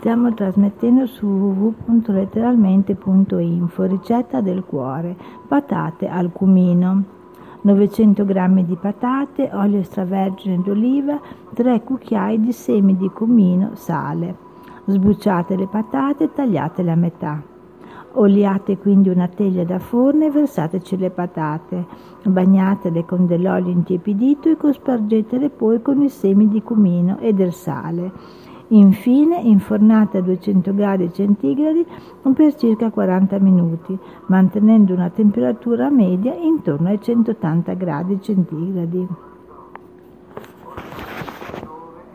Stiamo trasmettendo su www.letteralmente.info ricetta del cuore, patate al cumino. 900 g di patate, olio extravergine d'oliva, 3 cucchiai di semi di cumino, sale. Sbucciate le patate e tagliatele a metà. Oliate quindi una teglia da forno e versateci le patate. Bagnatele con dell'olio intiepidito e cospargetele poi con i semi di cumino e del sale Infine infornate a 200 gradi centigradi per circa 40 minuti, mantenendo una temperatura media intorno ai 180 gradi centigradi.